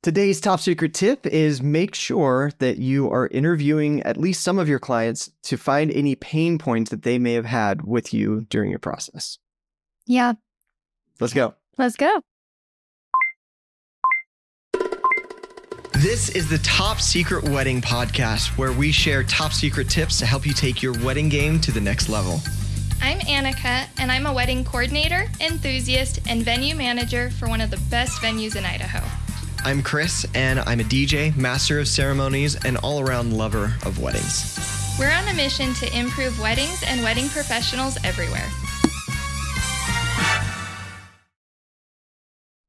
Today's top secret tip is make sure that you are interviewing at least some of your clients to find any pain points that they may have had with you during your process. Yeah. Let's go. Let's go. This is the Top Secret Wedding Podcast, where we share top secret tips to help you take your wedding game to the next level. I'm Annika, and I'm a wedding coordinator, enthusiast, and venue manager for one of the best venues in Idaho. I'm Chris, and I'm a DJ, master of ceremonies, and all around lover of weddings. We're on a mission to improve weddings and wedding professionals everywhere.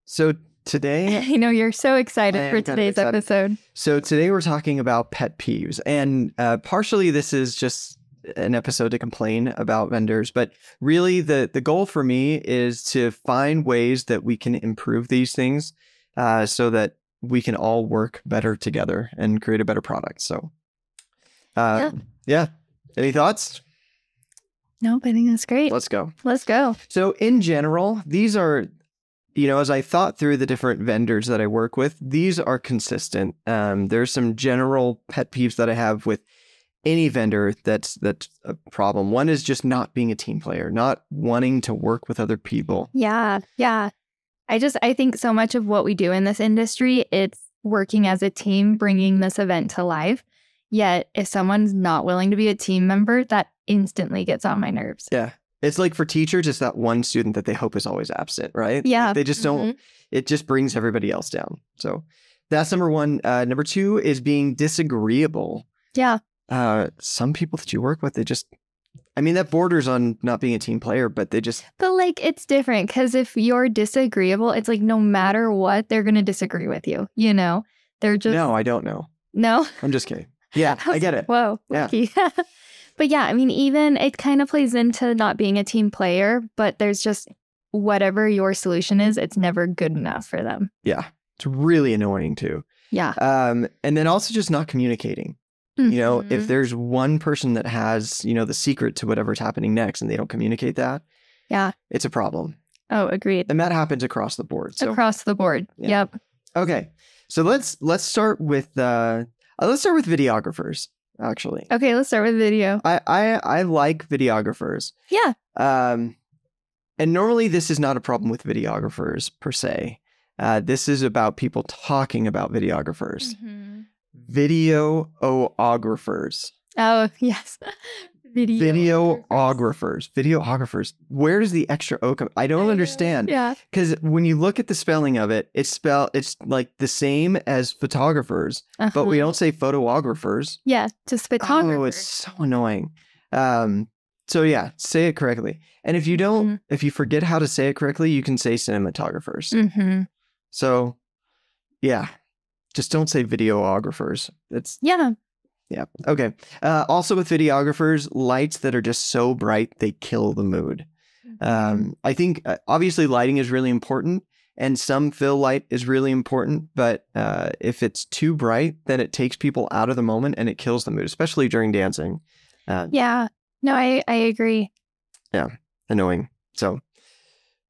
So today, I know you're so excited am for kind of today's excited. episode. so today we're talking about pet peeves, and uh, partially this is just an episode to complain about vendors, but really the the goal for me is to find ways that we can improve these things, uh, so that we can all work better together and create a better product. So, uh, yeah. Any thoughts? Nope, I think that's great. Let's go. Let's go. So, in general, these are, you know, as I thought through the different vendors that I work with, these are consistent. Um, there's some general pet peeves that I have with any vendor that's that's a problem. One is just not being a team player, not wanting to work with other people. Yeah. Yeah. I just, I think so much of what we do in this industry, it's working as a team, bringing this event to life. Yet, if someone's not willing to be a team member, that instantly gets on my nerves. Yeah. It's like for teachers, it's that one student that they hope is always absent, right? Yeah. Like, they just don't, it just brings everybody else down. So that's number one. Uh, number two is being disagreeable. Yeah. uh, some people that you work with, they just, I mean, that borders on not being a team player, but they just, But like, it's different because if you're disagreeable, it's like no matter what, they're going to disagree with you. You know, they're just, no, I don't know. no. I'm just kidding. Yeah, I get it. Whoa. Yeah. but yeah, I mean, even it kind of plays into not being a team player, but there's just whatever your solution is, it's never good enough for them. Yeah, it's really annoying too. Yeah. Um, and then also just not communicating. You know, if Mhm. there's one person that has, you know, the secret to whatever's happening next and they don't communicate that, Yeah. it's a problem. Oh, agreed. And that happens across the board. So, Across the board. Yeah. Yep. okay. So let's, let's start with, uh, uh, let's start with videographers, actually. Okay, let's start with video. I, I, I like videographers. Yeah. Um, and normally this is not a problem with videographers per se. Uh, this is about people talking about videographers. Mhm. Videographers. Oh, yes. Video. Videographers. Videographers. Where does the extra O come? I don't I know. understand. Yeah. Because when you look at the spelling of it, it's spell it's like the same as photographers, but we Uh-huh. don't say photographers. Yeah, just photographer. Oh, it's so annoying. Um, so yeah, say it correctly. And if you don't, Mhm. if you forget how to say it correctly, you can say cinematographers. Mm-hmm. So yeah, just don't say videographers. It's Yeah. yeah. Okay. Uh, also with videographers, lights that are just so bright, they kill the mood. Um, I think uh, obviously lighting is really important and some fill light is really important, but uh, if it's too bright, then it takes people out of the moment and it kills the mood, especially during dancing. Uh, Yeah. No, I, I agree. Yeah. Annoying. So,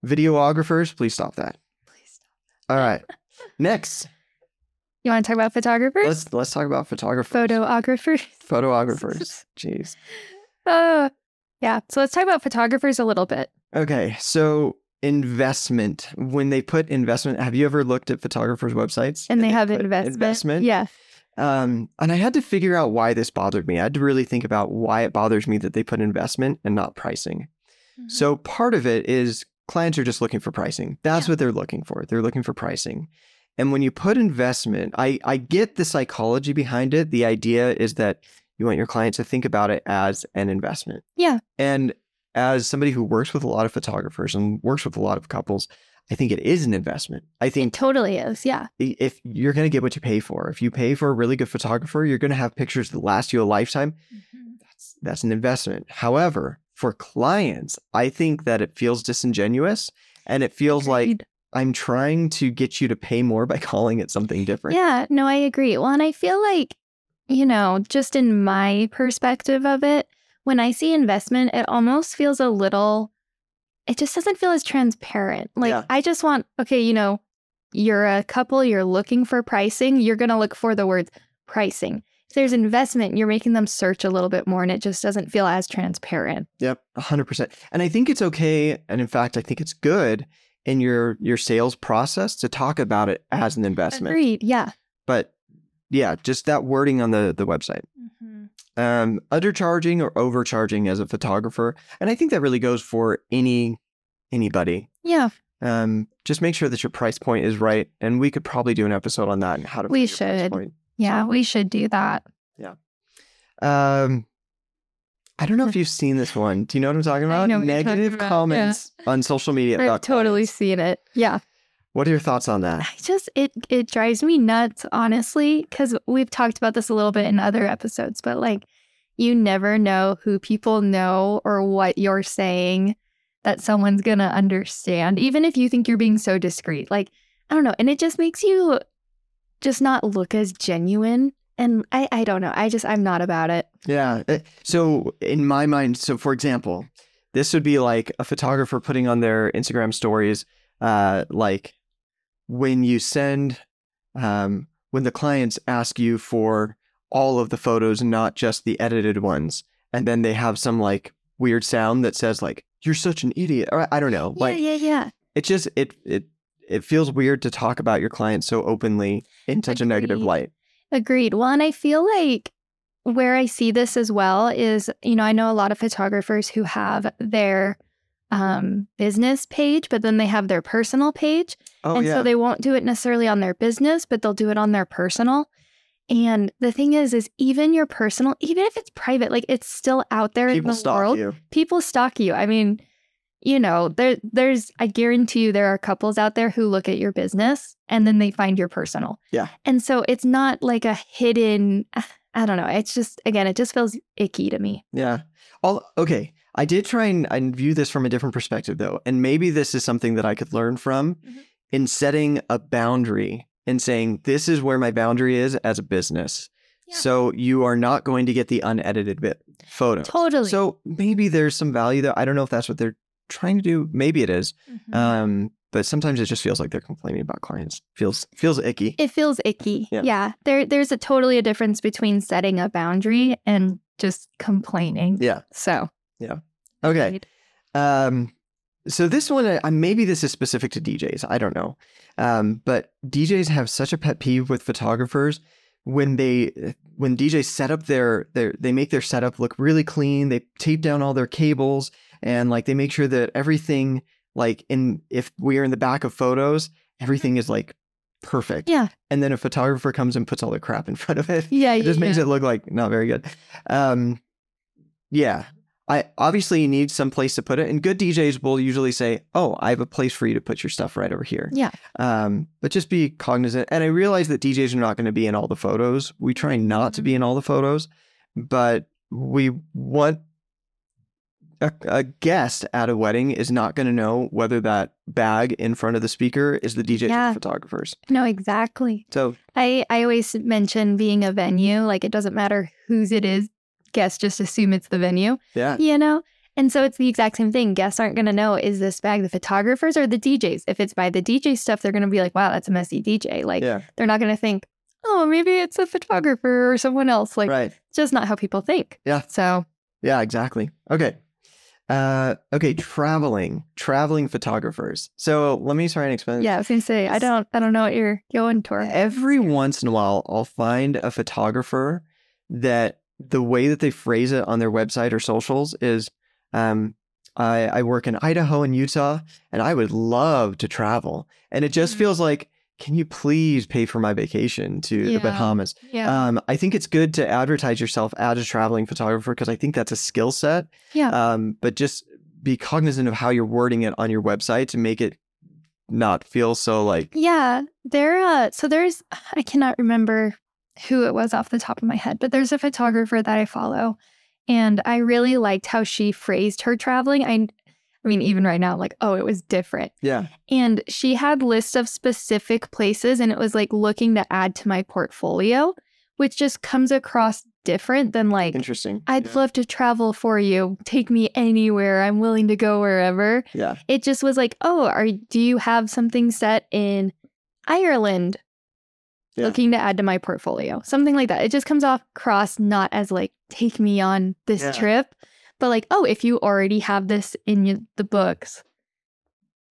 videographers, please stop that. Please. stop. All right. Next, You want to talk about photographers? let's let's talk about photographers. Photographers. Photographers. Jeez. Uh, yeah. So let's talk about photographers a little bit. Okay, so investment. When they put investment, have you ever looked at photographers' websites? And they have investment. Investment. Yeah. Um, and I had to figure out why this bothered me. I had to really think about why it bothers me that they put investment and not pricing. Mm-hmm. So part of it is clients are just looking for pricing. That's Yeah. what they're looking for. They're looking for pricing. And when you put investment, I, I get the psychology behind it. The idea is that you want your client to think about it as an investment. Yeah. And as somebody who works with a lot of photographers and works with a lot of couples, I think it is an investment. I It think totally is. Yeah. if you're going to get what you pay for, if you pay for a really good photographer, you're going to have pictures that last you a lifetime. Mm-hmm. That's that's an investment. However, for clients, I think that it feels disingenuous and it feels like Agreed. I'm trying to get you to pay more by calling it something different. Yeah, no, I agree. Well, and I feel like, you know, just in my perspective of it, when I see investment, it almost feels a little, it just doesn't feel as transparent. Like, Yeah. I just want, okay, you know, you're a couple, you're looking for pricing, you're going to look for the words pricing. If there's investment, you're making them search a little bit more and it just doesn't feel as transparent. Yep, 100%. And I think it's okay and in fact I think it's good in your your sales process to talk about it as an investment. Agreed. Yeah. But yeah, just that wording on the the website. Um undercharging or overcharging as a photographer. And I think that really goes for any anybody. Yeah. Um just make sure that your price point is right and we could probably do an episode on that and how to We should. point. Yeah. We should do that. Yeah. Um, I don't know if you've seen this one. Do you know what I'm talking about? know what you're talking Negative about, yeah. comments on social media. I've totally clients. seen it. Yeah. What are your thoughts on that? I just it it drives me nuts, honestly, because we've talked about this a little bit in other episodes, but like you never know who people know or what you're saying that someone's gonna understand, even if you think you're being so discreet. Like, I don't know. And it just makes you just not look as genuine. And I, I don't know. I just I'm not about it. Yeah. uh, So in my mind, so for example, this would be like a photographer putting on their Instagram stories, uh, like when you send, um, when the clients ask you for all of the photos, not just the edited ones, and then they have some like weird sound that says like "you're such an idiot" or I don't know, like yeah, yeah, yeah. it just it it it feels weird to talk about your clients so openly in such a negative light. Agreed. Well, and I feel like where I see this as well is, you know, I know a lot of photographers who have their um, business page, but then they have their personal page. Oh and yeah, so they won't do it necessarily on their business, but they'll do it on their personal. And the thing is, is even your personal, even if it's private, like it's still out there people in the stalk world. you. People stalk you. I mean, you know, there, there's, I guarantee you, there are couples out there who look at your business and then they find your personal. Yeah. And so it's not like a hidden, I don't know. It's just, again, it just feels icky to me. Yeah. All okay. I did try and, and view this from a different perspective though, and maybe this is something that I could learn from Mhm. in setting a boundary and saying this is where my boundary is as a business. Yeah. So you are not going to get the unedited bit photos. Totally. So maybe there's some value there. I don't know if that's what they're trying to do. Maybe it is. Mhm. Um, but sometimes it just feels like they're complaining about clients. Feels feels icky. it feels icky. Yeah. Yeah. There, there's a totally a difference between setting a boundary and just complaining. Yeah. So, Yeah. Okay. Um, so this one, uh, maybe this is specific to DJs. I don't know. Um, but DJs have such a pet peeve with photographers when they when DJs set up their their they make their setup look really clean. They tape down all their cables and like they make sure that everything like in if we're in the back of photos, everything is like perfect. Yeah. And then a photographer comes and puts all the crap in front of it. Yeah. It yeah, just makes it look like not very good. Um, yeah, I obviously you need some place to put it, and good DJs will usually say, "Oh, I have a place for you to put your stuff right over here." Yeah. Um, but just be cognizant, and I realize that DJs are not going to be in all the photos. We try not to be in all the photos, but we want a, a guest at a wedding is not going to know whether that bag in front of the speaker is the DJ's or Yeah. the photographer's. No, exactly. So I, I always mention being a venue, like it doesn't matter whose it is. Guests just assume it's the venue, yeah, you know? And so it's the exact same thing. Guests aren't going to know is this bag the photographers or the DJs? If it's by the DJ stuff, they're going to be like, wow, that's a messy DJ. Like yeah, they're not going to think, oh, maybe it's a photographer or someone else. Like right. just not how people think. Yeah. So Yeah, exactly. Okay. Uh, okay, traveling, traveling photographers. So let me try and explain. yeah, I was to say, I don't, I don't know what you're going toward. Every once in a while, I'll find a photographer that the way that they phrase it on their website or socials is, um, I, I work in Idaho and Utah, and I would love to travel. And it just Mhm. feels like, can you please pay for my vacation to Yeah. the Bahamas? Yeah. Um, I think it's good to advertise yourself as a traveling photographer because I think that's a skill set. yeah. Um, but just be cognizant of how you're wording it on your website to make it not feel so like Yeah, there. Uh, so there's, I cannot remember who it was off the top of my head, but there's a photographer that I follow, and I really liked how she phrased her traveling. I, I mean, even right now, like, oh, it was different. yeah, And she had lists of specific places, and it was like looking to add to my portfolio, which just comes across different than like. interesting. I'd yeah. love to travel for you. Take me anywhere. I'm willing to go wherever yeah, it just was like, oh, are do you have something set in Ireland Yeah. looking to add to my portfolio. Something like that. It just comes off across not as like take me on this Yeah. trip, but like, oh, if you already have this in the books,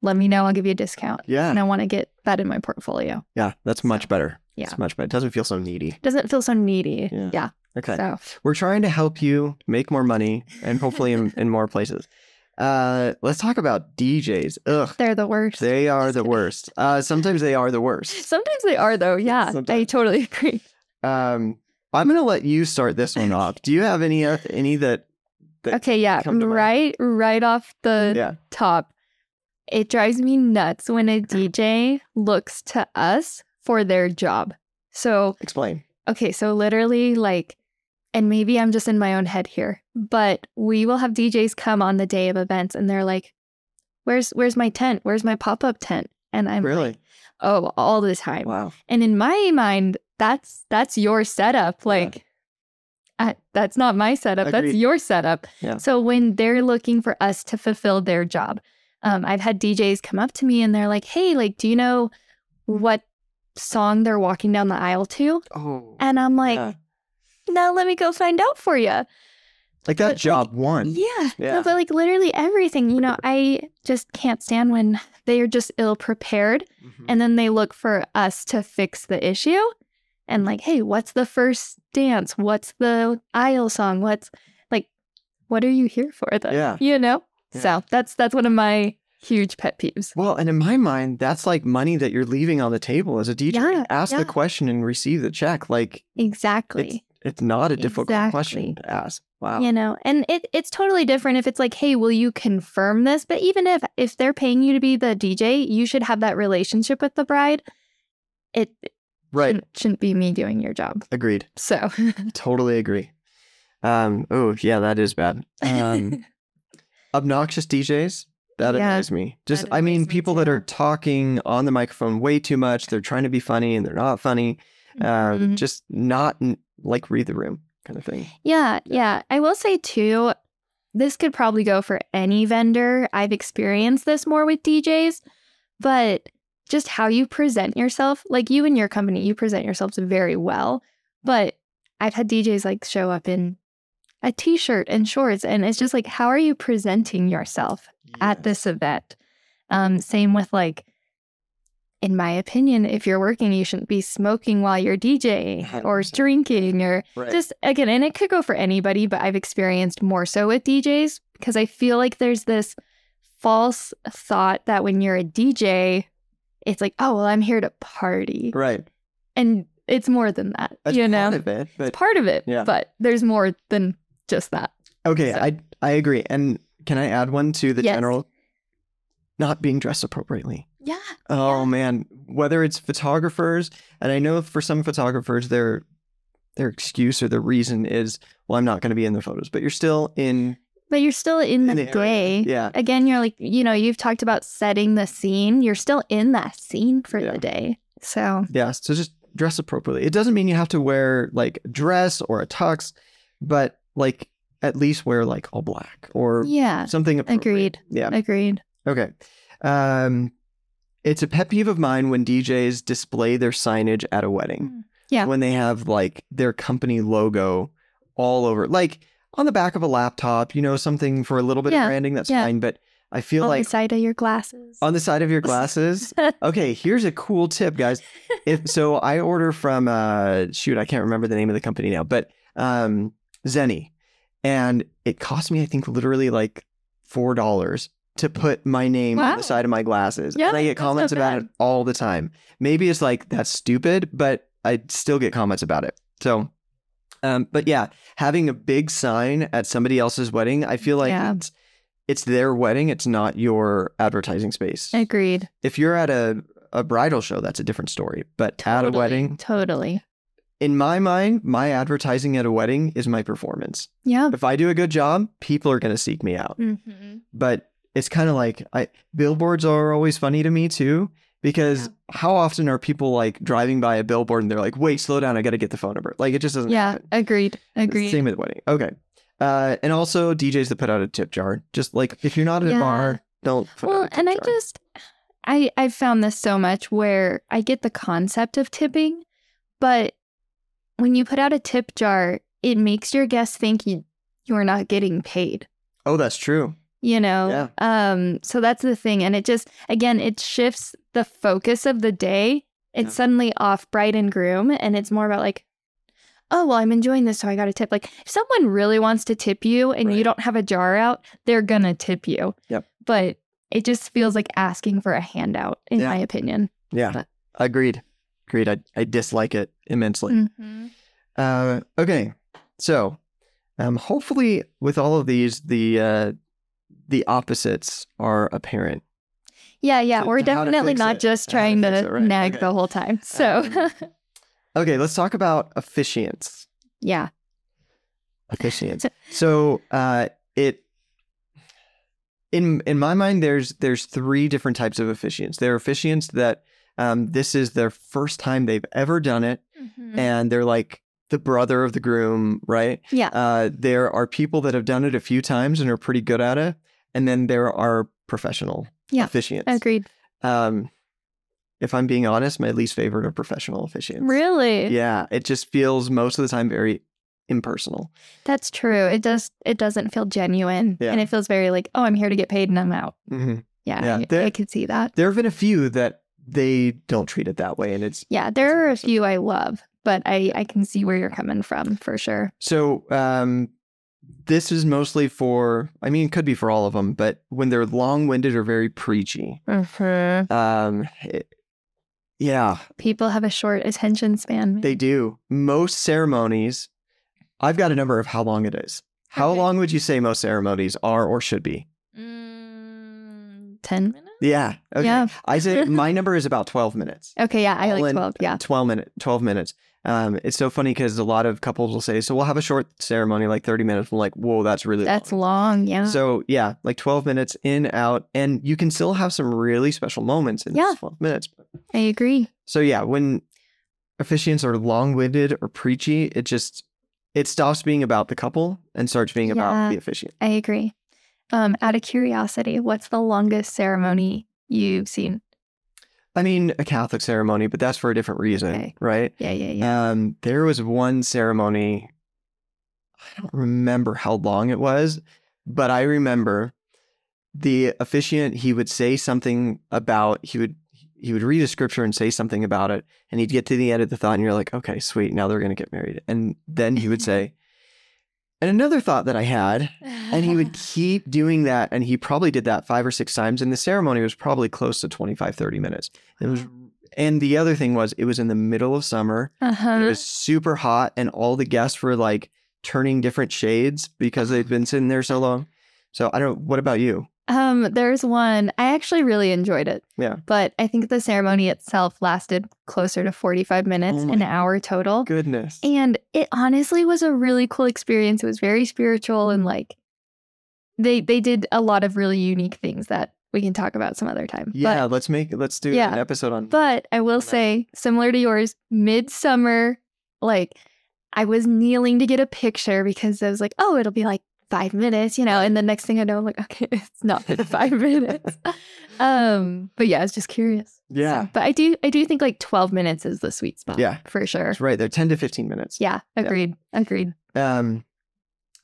let me know. I'll give you a discount. Yeah. And I want to get that in my portfolio. Yeah, that's much better. yeah. It's much better. It doesn't feel so needy. Doesn't feel so needy. Yeah. Yeah. Okay. So We're trying to help you make more money and hopefully in, in more places. Uh, let's talk about DJs. Ugh, they're the worst. they are the worst. Uh, sometimes they are the worst. Sometimes they are though. Yeah. I totally agree. Um, I'm gonna let you start this one off. Do you have any uh, any that? Okay, yeah. come to mind. Right right off the yeah. top. It drives me nuts when a DJ looks to us for their job. So, Explain. okay, so literally, like, and maybe I'm just in my own head here, but we will have DJs come on the day of events and they're like, Where's where's my tent? Where's my pop-up tent? And I'm Really? like, oh, all the time. Wow. And in my mind, that's that's your setup. Like I, that's not my setup. That's your setup. Yeah. So when they're looking for us to fulfill their job, um, I've had DJs come up to me and they're like, "Hey, like, do you know what song they're walking down the aisle to?" Oh. And I'm like, yeah. "No, let me go find out for you." like that but, like, job one. Yeah. Yeah. No, but like literally everything. You know, I just can't stand when they are just ill prepared Mhm. and then they look for us to fix the issue and like hey what's the first dance what's the aisle song what's like what are you here for then Yeah. you know Yeah. so that's that's one of my huge pet peeves Well, and in my mind, that's like money that you're leaving on the table as a DJ. Yeah, Ask yeah. the question and receive the check. Like exactly it's not a difficult question to ask. Wow. you know and it it's totally different if it's like hey will you confirm this but even if if they're paying you to be the dj you should have that relationship with the bride it Right. shouldn't, shouldn't be me doing your job Agreed. so Totally agree. Um, oh yeah, that is bad. Um, obnoxious DJs. That Yeah, annoys me. Just, that I mean, me people that are talking on the microphone way too much. They're trying to be funny and they're not funny. Uh, Mhm. Just not like read the room kind of thing. Yeah, yeah. I will say too, this could probably go for any vendor. I've experienced this more with DJs, but just how you present yourself, like you and your company, you present yourselves very well. But I've had DJs like show up in a t shirt and shorts, and it's just like, how are you presenting yourself at this event? Um, same with like, in my opinion, if you're working, you shouldn't be smoking while you're DJing or drinking or Right. just again, and it could go for anybody, but I've experienced more so with DJs because I feel like there's this false thought that when you're a DJ, it's like, oh, well, I'm here to party. right. And it's more than that, That's you know? part of it, but it's part of it, Yeah. but there's more than just that. Okay, So- I I agree. And can I add one to the Yes. general not being dressed appropriately? Yeah. Oh Yeah. man, whether it's photographers, and I know for some photographers their their excuse or the reason is, well, I'm not going to be in the photos, but you're still in. But you're still in the, area. day. Yeah. Again, you're like, you know, you've talked about setting the scene. You're still in that scene for Yeah. the day. So, Yeah, so just dress appropriately. It doesn't mean you have to wear like a dress or a tux, but like at least wear like all black or yeah, something appropriate. agreed. Yeah. Agreed. Okay. Um, it's a pet peeve of mine when DJs display their signage at a wedding. Mm. Yeah. When they have like their company logo all over, like on the back of a laptop, you know, something for a little bit Yeah, of branding, that's yeah. fine. But I feel On like on the side of your glasses. on the side of your glasses. okay, here's a cool tip, guys. If so, I order from uh shoot, I can't remember the name of the company now, but um Zenni. And it cost me, I think, literally like four dollars to put my name on the side of my glasses. Yeah, and I get comments about it all the time. Maybe it's like that's stupid, but I still get comments about it. So um, but yeah, having a big sign at somebody else's wedding, I feel like Yeah. it's it's their wedding, it's not your advertising space Agreed. if you're at a, a bridal show, that's a different story. But at a wedding, Totally. in my mind, my advertising at a wedding is my performance. Yeah. If I do a good job, people are going to seek me out. Mm-hmm. But it's kind of like I billboards are always funny to me too because Yeah. how often are people like driving by a billboard and they're like, "Wait, slow down, I got to get the phone number." Like it just doesn't Yeah. happen. Agreed. Agreed. Same with wedding. Okay. Uh, and also DJs that put out a tip jar. Just like if you're not at a bar, don't Well, and I just, I I've found this so much where I get the concept of tipping, but when you put out a tip jar, it makes your guests think you you are not getting paid. Oh, that's true. You know? Yeah. Um, so that's the thing. And it just again, it shifts the focus of the day. It's Yeah. suddenly off bride and groom, and it's more about like, oh well, I'm enjoying this, so I got a tip. Like if someone really wants to tip you and you don't have a jar out, they're gonna tip you. Yep. But it just feels like asking for a handout, in Yeah. my opinion. Yeah. Agreed. Agreed. I, I dislike it immensely. Mm-hmm. Uh, okay. So, um, hopefully, with all of these, the uh, the opposites are apparent. Yeah, yeah. To- We're to definitely not it. just how to trying to right. nag Okay. the whole time. So, Um, Okay, let's talk about officiants. yeah. Officiants. so, uh, it in in my mind, there's there's three different types of officiants. There are officiants that um, this is their first time they've ever done it, Mm-hmm. and they're like the brother of the groom, right? Yeah. Uh, there are people that have done it a few times and are pretty good at it, and then there are professional Yeah, officiants. Agreed. Um, if I'm being honest, my least favorite are professional officiants. Really? Yeah, it just feels most of the time very impersonal. That's true. It does. It doesn't feel genuine, Yeah. and it feels very like, oh, I'm here to get paid and I'm out. hmm Yeah, Yeah, I, there- I could see that. There have been a few that they don't treat it that way, and it's Yeah, there are a few I love, but I I can see where you're coming from for sure. so. Um, this is mostly for. I mean, it could be for all of them, but when they're long-winded or very preachy, Mm-hmm. um, it- yeah, People have a short attention span. They do. Most ceremonies, I've got a number of how long it is. How Okay. long would you say most ceremonies are or should be? Mm, Ten minutes. Yeah. Okay. Yeah. I say my number is about 12 minutes. Okay. Yeah, I All like twelve. Yeah. 12 minute 12 minutes. Um, it's so funny because a lot of couples will say, so we'll have a short ceremony, like 30 minutes. I'm like, whoa, that's really That's long. Yeah. So yeah, like 12 minutes in, out, and you can still have some really special moments in Yeah. 12 minutes. I agree. So yeah, when officiants are long-winded or preachy, it just it stops being about the couple and starts being about the officiant. I agree. Um, out of curiosity, what's the longest ceremony you've seen? I mean, a Catholic ceremony, but that's for a different reason, Okay. right? Yeah, yeah, yeah. Um, there was one ceremony. I don't remember how long it was, but I remember the officiant. He would say something about he would he would read a scripture and say something about it, and he'd get to the end of the thought, and you're like, okay, sweet, now they're gonna get married, and then he would say, and another thought that I had, and he would keep doing that, and he probably did that five or six times, and the ceremony was probably close to 25, 30 minutes. It was, and the other thing was, it was in the middle of summer. Uh It was super hot, and all the guests were like turning different shades because they'd been sitting there so long. So I don't. What about you? Um, there's one. I actually really enjoyed it. Yeah. But I think the ceremony itself lasted closer to 45 minutes, Oh an hour total. Goodness. And it honestly was a really cool experience. It was very spiritual and like they they did a lot of really unique things that we can talk about some other time. yeah. let's make. Let's do Yeah. an episode on. But, but I will say, similar to yours, midsummer, like I was kneeling to get a picture because I was like, oh, it'll be like five minutes, you know. And the next thing I know, I'm like, okay, it's not been five minutes. Um, but yeah, I was just curious. yeah. So, but I do I do think like 12 minutes is the sweet spot. Yeah. For sure. That's right. They're ten to fifteen minutes. Yeah, agreed. Agreed. Um,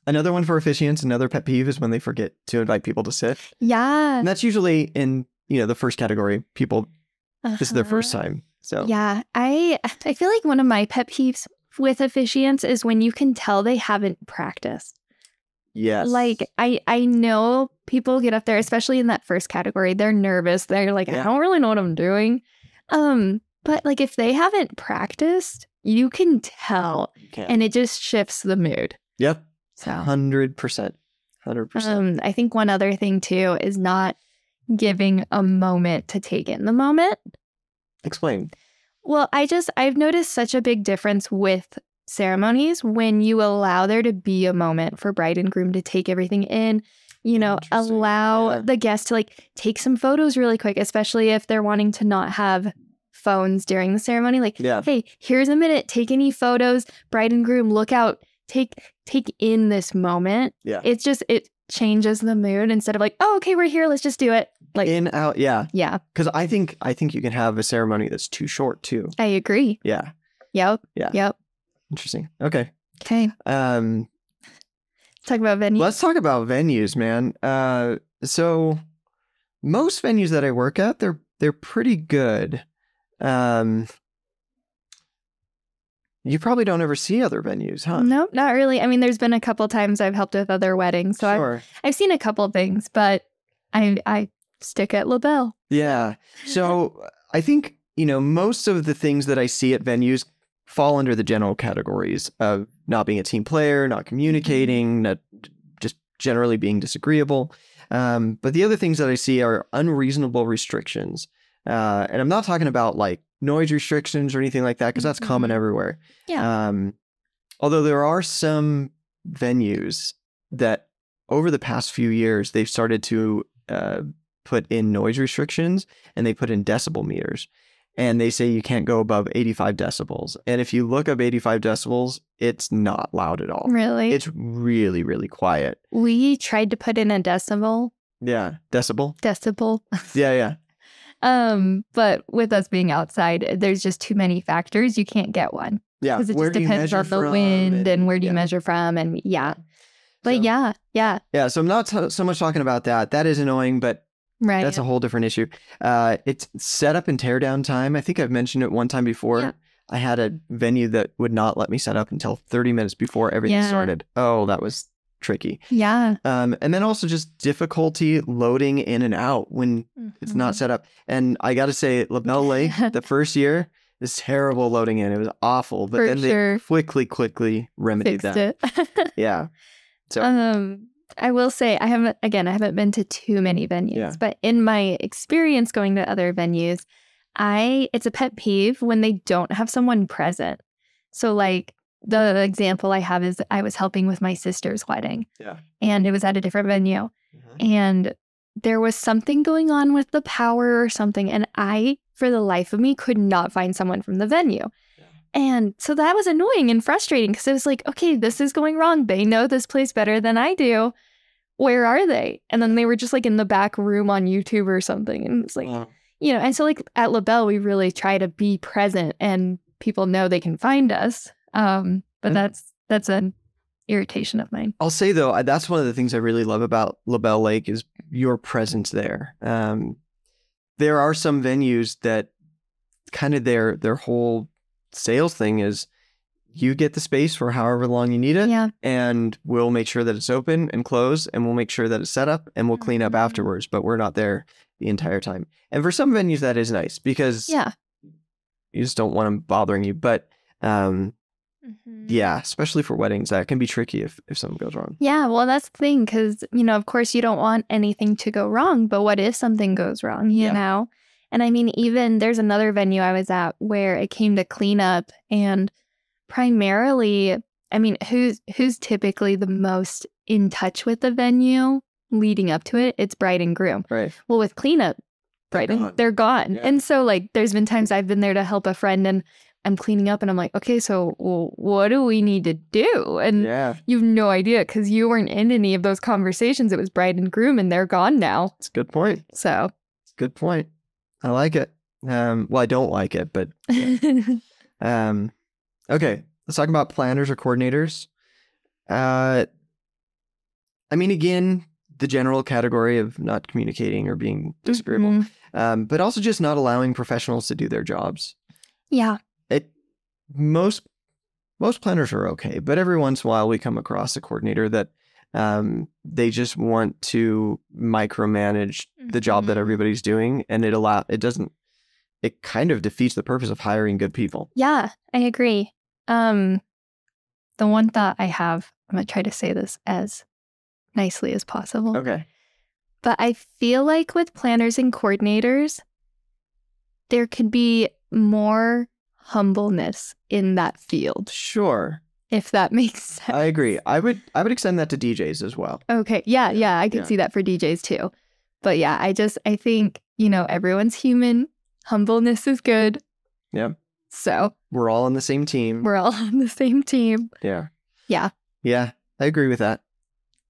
another one for officiants. Another pet peeve is when they forget to invite people to sit, Yeah. and that's usually in you know the first category. People, this is their first Uh-huh. time. So Yeah, I I feel like one of my pet peeves with officiants is when you can tell they haven't practiced. Yes, Like I I know people get up there, especially in that first category, they're nervous. They're like, Yeah. I don't really know what I'm doing. Um, but like if they haven't practiced, you can tell, can. and it just shifts the mood. yep, So hundred percent, hundred percent. um, I think one other thing too is not giving a moment to take in the moment. Explain. Well, I just I've noticed such a big difference with ceremonies when you allow there to be a moment for bride and groom to take everything in, you know, allow Yeah. the guests to like take some photos really quick, especially if they're wanting to not have phones during the ceremony. Like, Yeah. hey, here's a minute, take any photos, bride and groom, look out, take take in this moment. Yeah. It's just it changes the mood instead of like, oh, okay, we're here, let's just do it. Like, In out, yeah. yeah, Because I think I think you can have a ceremony that's too short too. I agree. Yeah. Yep. Yeah. Yep. Interesting. Okay. Okay. Um, Talk about venues. let's talk about venues, man. Uh, so most venues that I work at, they're they're pretty good. Um, you probably don't ever see other venues, huh? Nope, not really. I mean, there's been a couple times I've helped with other weddings, so I've. I've seen a couple things, but I I stick at LaBelle. Yeah. So I think, you know, most of the things that I see at venues fall under the general categories of not being a team player, not communicating, not just generally being disagreeable. Um, but the other things that I see are unreasonable restrictions. Uh, and I'm not talking about like noise restrictions or anything like that, because that's common Mhm. everywhere. Yeah. Um, although there are some venues that over the past few years, they've started to uh, put in noise restrictions and they put in decibel meters. And they say you can't go above 85 decibels. And if you look up 85 decibels, it's not loud at all. Really? It's really, really quiet. we tried to put in a decibel, Yeah. Decibel? decibel. Yeah, yeah. Um, but with us being outside, there's just too many factors. You can't get one Yeah. because it Where just depends on the wind and, where do you measure from, and yeah. But So- yeah, yeah, Yeah. So I'm not so so much talking about that. That is annoying, but right. That's a whole different issue. Uh, it's setup and teardown time. I think I've mentioned it one time before. Yeah. I had a venue that would not let me set up until 30 minutes before everything Yeah. started. Oh, that was tricky. yeah. Um, and then also just difficulty loading in and out when it's Mm-hmm. not set up. And I got to say, LaBelle Lake, the first year, is terrible loading in. It was awful. But For then sure. they quickly, quickly remedied that. it. Yeah. So, um, I will say I haven't again. I haven't been to too many venues, Yeah. but in my experience going to other venues, I it's a pet peeve when they don't have someone present. So like the example I have is I was helping with my sister's wedding. Yeah. And it was at a different venue. Mhm. And there was something going on with the power or something. And I, for the life of me, could not find someone from the venue. And so that was annoying and frustrating because it was like, okay, this is going wrong. They know this place better than I do. Where are they? And then they were just like in the back room on YouTube or something. And it's like, Wow. you know, and so like at LaBelle, we really try to be present and people know they can find us. Um, but And- that's that's an irritation of mine. I'll say though, that's one of the things I really love about LaBelle Lake is your presence there. Um, there are some venues that kind of their their whole sales thing is you get the space for however long you need it, Yeah. and we'll make sure that it's open and closed, and we'll make sure that it's set up, and we'll clean up Mhm. afterwards. But we're not there the entire time. And for some venues, that is nice because Yeah. you just don't want them bothering you. But um, yeah, especially for weddings, that can be tricky if if something goes wrong. Yeah, well, that's the thing because, you know, of course, you don't want anything to go wrong, but what if something goes wrong, you Yeah. know? And I mean, even there's another venue I was at where it came to cleanup, and primarily, I mean, who's who's typically the most in touch with the venue leading up to it? It's bride and groom. Right. Well, with cleanup, They're bride and gone. they're gone. Yeah. And so, like, there's been times I've been there to help a friend and I'm cleaning up and I'm like, okay, so well, what do we need to do? And Yeah, you have no idea because you weren't in any of those conversations. It was bride and groom, and they're gone now. it's a good point. So, It's a good point. I like it. Um, well, I don't like it, but um, okay. Let's talk about planners or coordinators. Uh, I mean, again, the general category of not communicating or being disagreeable, Mhm. um, but also just not allowing professionals to do their jobs. yeah, It most most planners are okay, but every once in a while we come across a coordinator that um, they just want to micromanage the job that Mhm. everybody's doing, and it allow it doesn't. It kind of defeats the purpose of hiring good people. yeah, I agree. Um, the one thought I have, I'm gonna try to say this as nicely as possible, Okay. but I feel like with planners and coordinators, there could be more humbleness in that field, Sure. If that makes sense. I agree. I would I would extend that to DJs as well. Okay. Yeah, yeah, I can Yeah. see that for DJs too. But yeah, I just I think, you know, everyone's human. Humbleness is good. Yeah. So We're all on the same team. we're all on the same team. yeah. Yeah. Yeah. I agree with that.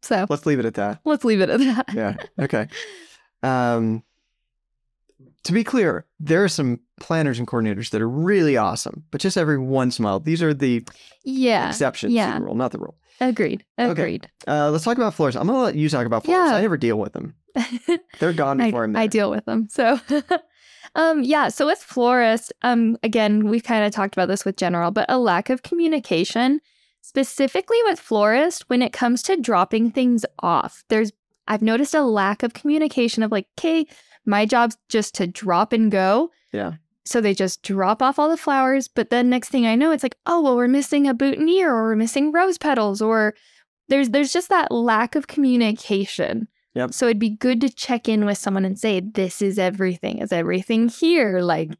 So Let's leave it at that. let's leave it at that. Yeah. Okay. Um, to be clear, there are some planners and coordinators that are really awesome, but just every once in a while, these are the Yeah. exceptions yeah. to the rule, not the rule. Agreed. Okay. Agreed. Uh, let's talk about floors. I'm gonna let you talk about floors. Yeah. I never deal with them. They're gone before I'm there. I deal with them. So, um, yeah. So with florists, um, again, we've kind of talked about this with general, but a lack of communication, specifically with florists, when it comes to dropping things off. There's, I've noticed a lack of communication of like, okay, my job's just to drop and go. Yeah. So they just drop off all the flowers, but then next thing I know, it's like, oh well, we're missing a boutonniere or we're missing rose petals, or there's there's just that lack of communication. Yep. So it'd be good to check in with someone and say, this is everything. Is everything here? Like,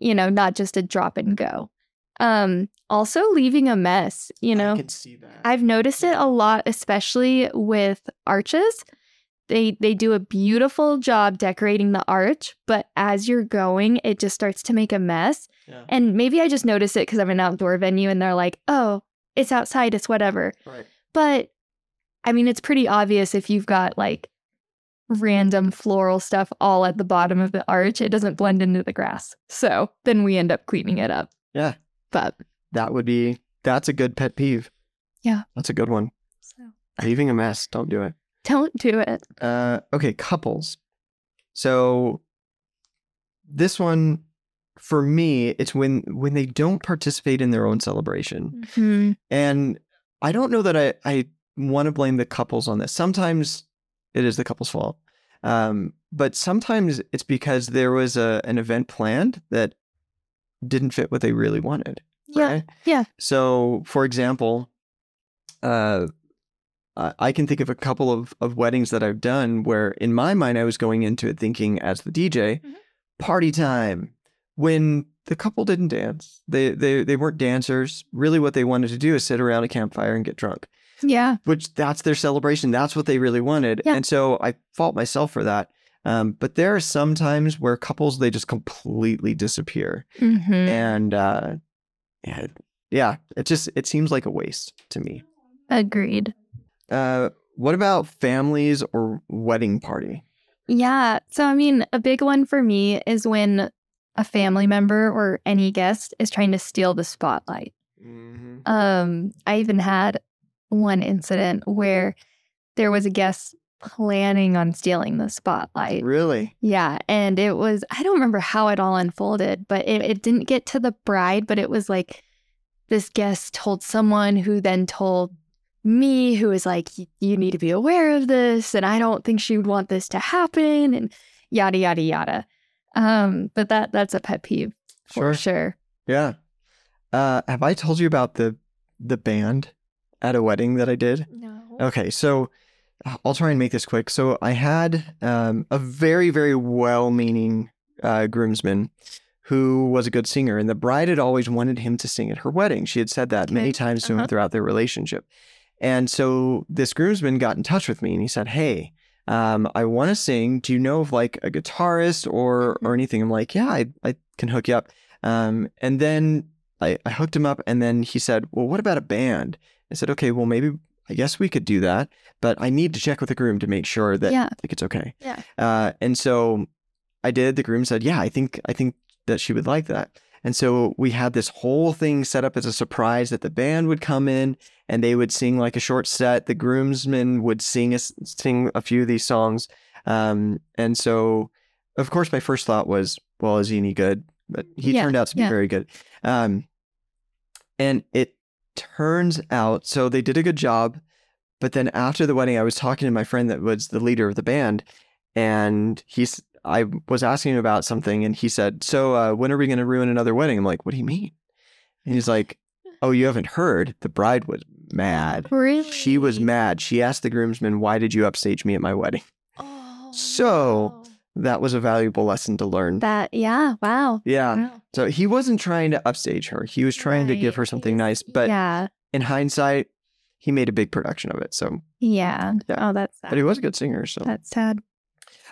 you know, not just a drop and go. Um, also leaving a mess, you know. I can see that. I've noticed it a lot, especially with arches. They they do a beautiful job decorating the arch, but as you're going, it just starts to make a mess. Yeah. And maybe I just notice it because I'm an outdoor venue and they're like, oh, it's outside, it's whatever. Right. But I mean, it's pretty obvious if you've got like random floral stuff all at the bottom of the arch, it doesn't blend into the grass. So then we end up cleaning it up. Yeah. But That would be. That's a good pet peeve. Yeah. That's a good one. so Leaving a mess. Don't do it. Don't do it. Uh, okay, couples. So this one, for me, it's when when they don't participate in their own celebration, Hmm. and I don't know that I I want to blame the couples on this. Sometimes it is the couple's fault, um, but sometimes it's because there was a an event planned that didn't fit what they really wanted. Yeah. right? yeah. So, for example, uh, I can think of a couple of, of weddings that I've done where, in my mind, I was going into it thinking, as the DJ, Mhm. party time. When the couple didn't dance, they, they they weren't dancers. Really, what they wanted to do is sit around a campfire and get drunk. Yeah. Which that's their celebration. That's what they really wanted. Yeah. And so I fault myself for that. Um, but there are some times where couples they just completely disappear hmm and uh yeah, yeah it just it seems like a waste to me Agreed. Uh what about families or wedding party Yeah. So, I mean, a big one for me is when a family member or any guest is trying to steal the spotlight. Um, I even had one incident where there was a guest planning on stealing the spotlight. really Yeah. And it was, I don't remember how it all unfolded, but it, it didn't get to the bride, but it was like this guest told someone who then told me, who was like, you need to be aware of this. And I don't think she would want this to happen. And yada, yada, yada. Um, but that that's a pet peeve for sure sure. yeah uh have i told you about the the band at a wedding that i did No. Okay, so I'll try and make this quick. So I had um, a very, very well-meaning uh, groomsman who was a good singer, and the bride had always wanted him to sing at her wedding. She had said that many Okay, times to him uh-huh. throughout their relationship. And so this groomsman got in touch with me, and he said, "Hey." Um, I want to sing. Do you know of like a guitarist or Mm-hmm. or anything? I'm like, yeah, I, I can hook you up. Um, and then I, I hooked him up, and then he said, well, what about a band? I said, okay, well, maybe I guess we could do that, but I need to check with the groom to make sure that Yeah. I think it's okay. Yeah. Uh, and so I did. The groom said, yeah, I think I think that she would like that. And so we had this whole thing set up as a surprise that the band would come in and they would sing like a short set. The groomsmen would sing a, sing a few of these songs. Um, and so, of course, my first thought was, well, is he any good? But he Yeah, turned out to be yeah. very good. Um, and it turns out, so they did a good job. But then after the wedding, I was talking to my friend that was the leader of the band, and he's I was asking him about something, and he said, "So uh, when are we going to ruin another wedding?" I'm like, "What do you mean?" And he's like, "Oh, you haven't heard? The bride was mad. Really? She was mad. She asked the groomsmen, "Why did you upstage me at my wedding?" Oh, So- That was a valuable lesson to learn. that, yeah. Wow. yeah. Wow. So he wasn't trying to upstage her. He was trying to give her something nice. But yeah. in hindsight, he made a big production of it. So, Yeah. Yeah. Oh, that's sad. but he was a good singer. So, That's sad.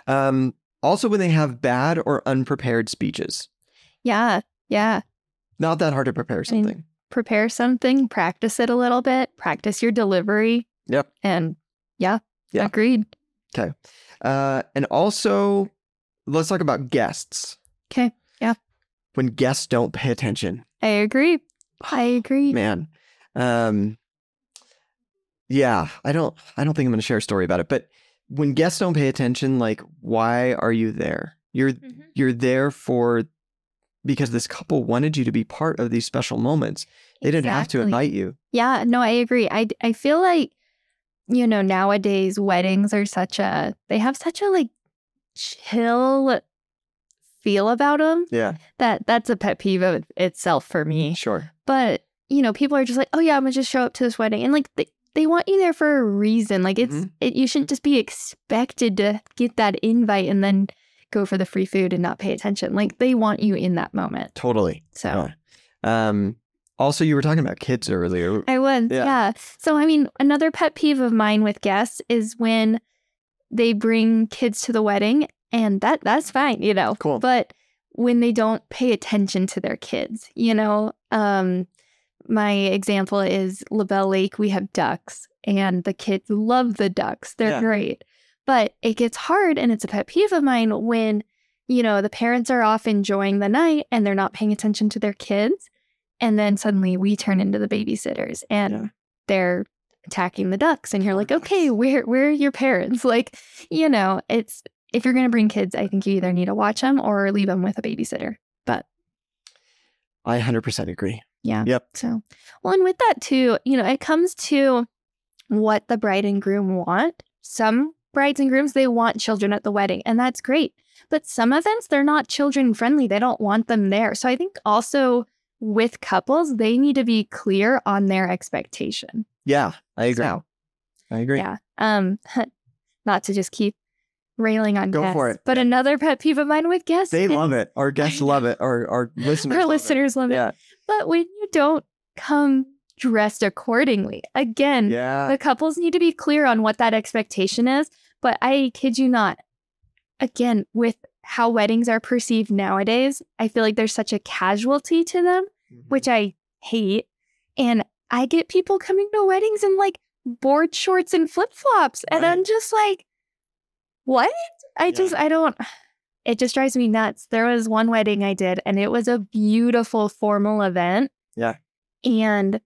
um, also when they have bad or unprepared speeches, Yeah. Yeah. not that hard to prepare I mean, something. Prepare something, practice it a little bit, practice your delivery. Yep. And Yeah. Agreed. Okay. Uh, and also, let's talk about guests. Okay. Yeah. When guests don't pay attention, I agree. I agree. man. Um, yeah, I don't. I don't think I'm going to share a story about it. But when guests don't pay attention, like, why are you there? You're Mm-hmm. you're there for because this couple wanted you to be part of these special moments. They didn't have to invite you. Yeah, no, I agree. I I feel like you know, nowadays weddings are such a they have such a like chill feel about them Yeah, that that's a pet peeve of itself for me. sure. But, you know, people are just like, "Oh yeah, I'm to just show up to this wedding." And like they they want you there for a reason. Like it's Mhm. it you shouldn't just be expected to get that invite and then go for the free food and not pay attention. Like they want you in that moment. Totally. So Yeah. Um. Also, you were talking about kids earlier. I was, Yeah. yeah. So, I mean, another pet peeve of mine with guests is when they bring kids to the wedding, and that that's fine, you know. Cool. But when they don't pay attention to their kids, you know, um, my example is LaBelle Lake. We have ducks, and the kids love the ducks. They're Yeah. great, but it gets hard, and it's a pet peeve of mine when you know the parents are off enjoying the night and they're not paying attention to their kids and then suddenly we turn into the babysitters and Yeah. they're attacking the ducks and you're like okay where where are your parents like you know it's if you're going to bring kids i think you either need to watch them or leave them with a babysitter but I 100% agree. Yeah Yep. so well and with that too you know it comes to what the bride and groom want some brides and grooms they want children at the wedding and that's great but some events they're not children friendly they don't want them there so i think also with couples they need to be clear on their expectation Yeah, I agree. So, I agree. yeah um not to just keep railing on Go guests for it. but another pet peeve of mine with guests They love it. Our guests love it. Our our listeners. our love it. listeners love it but when you don't come dressed accordingly again Yeah. the couples need to be clear on what that expectation is. But I kid you not, again, with how weddings are perceived nowadays, I feel like there's such a casualty to them, Mm-hmm. which I hate. And I get people coming to weddings in like board shorts and flip flops. And Right. I'm just like, what? I Yeah. just, I don't. It just drives me nuts. There was one wedding I did, and it was a beautiful formal event. Yeah. And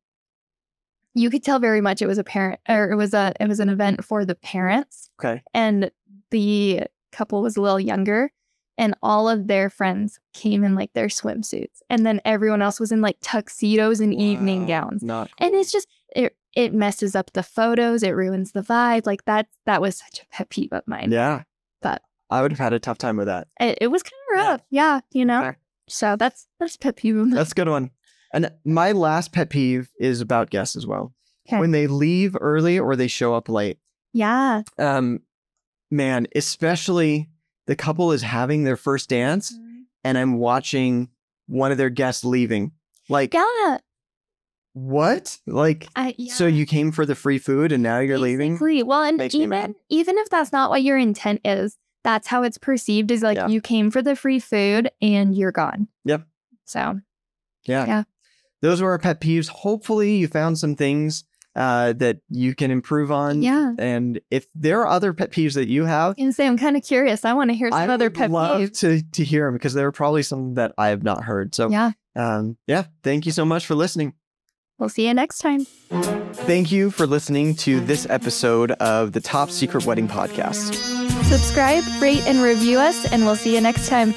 you could tell very much it was a parent or it was a it was an event for the parents Okay. and the couple was a little younger and all of their friends came in like their swimsuits and then everyone else was in like tuxedos and evening gowns Not. and it's just it it messes up the photos it ruins the vibe like that that was such a pet peeve of mine Yeah. But- I would have had a tough time with that. it, it was kind of rough yeah, you know so that's that's pet peeve of mine. That's a good one. And my last pet peeve is about guests as well. Okay. When they leave early or they show up late. yeah Um, man, especially the couple is having their first dance and I'm watching one of their guests leaving. Like, yeah what? Like, I, yeah. so you came for the free food and now you're leaving? Basically. Well, and Makes even even if that's not what your intent is, that's how it's perceived. Is like Yeah. you came for the free food and you're gone. Yep. So Yeah. Yeah. Those were our pet peeves. Hopefully, you found some things uh, that you can improve on. yeah, And if there are other pet peeves that you have, and say I'm kind of curious. I want to hear some I other pet love peeves. to to hear them because there are probably some that I have not heard. So, Yeah, um, yeah, thank you so much for listening. We'll see you next time. Thank you for listening to this episode of the Top Secret Wedding Podcast. Subscribe, rate, and review us, and we'll see you next time.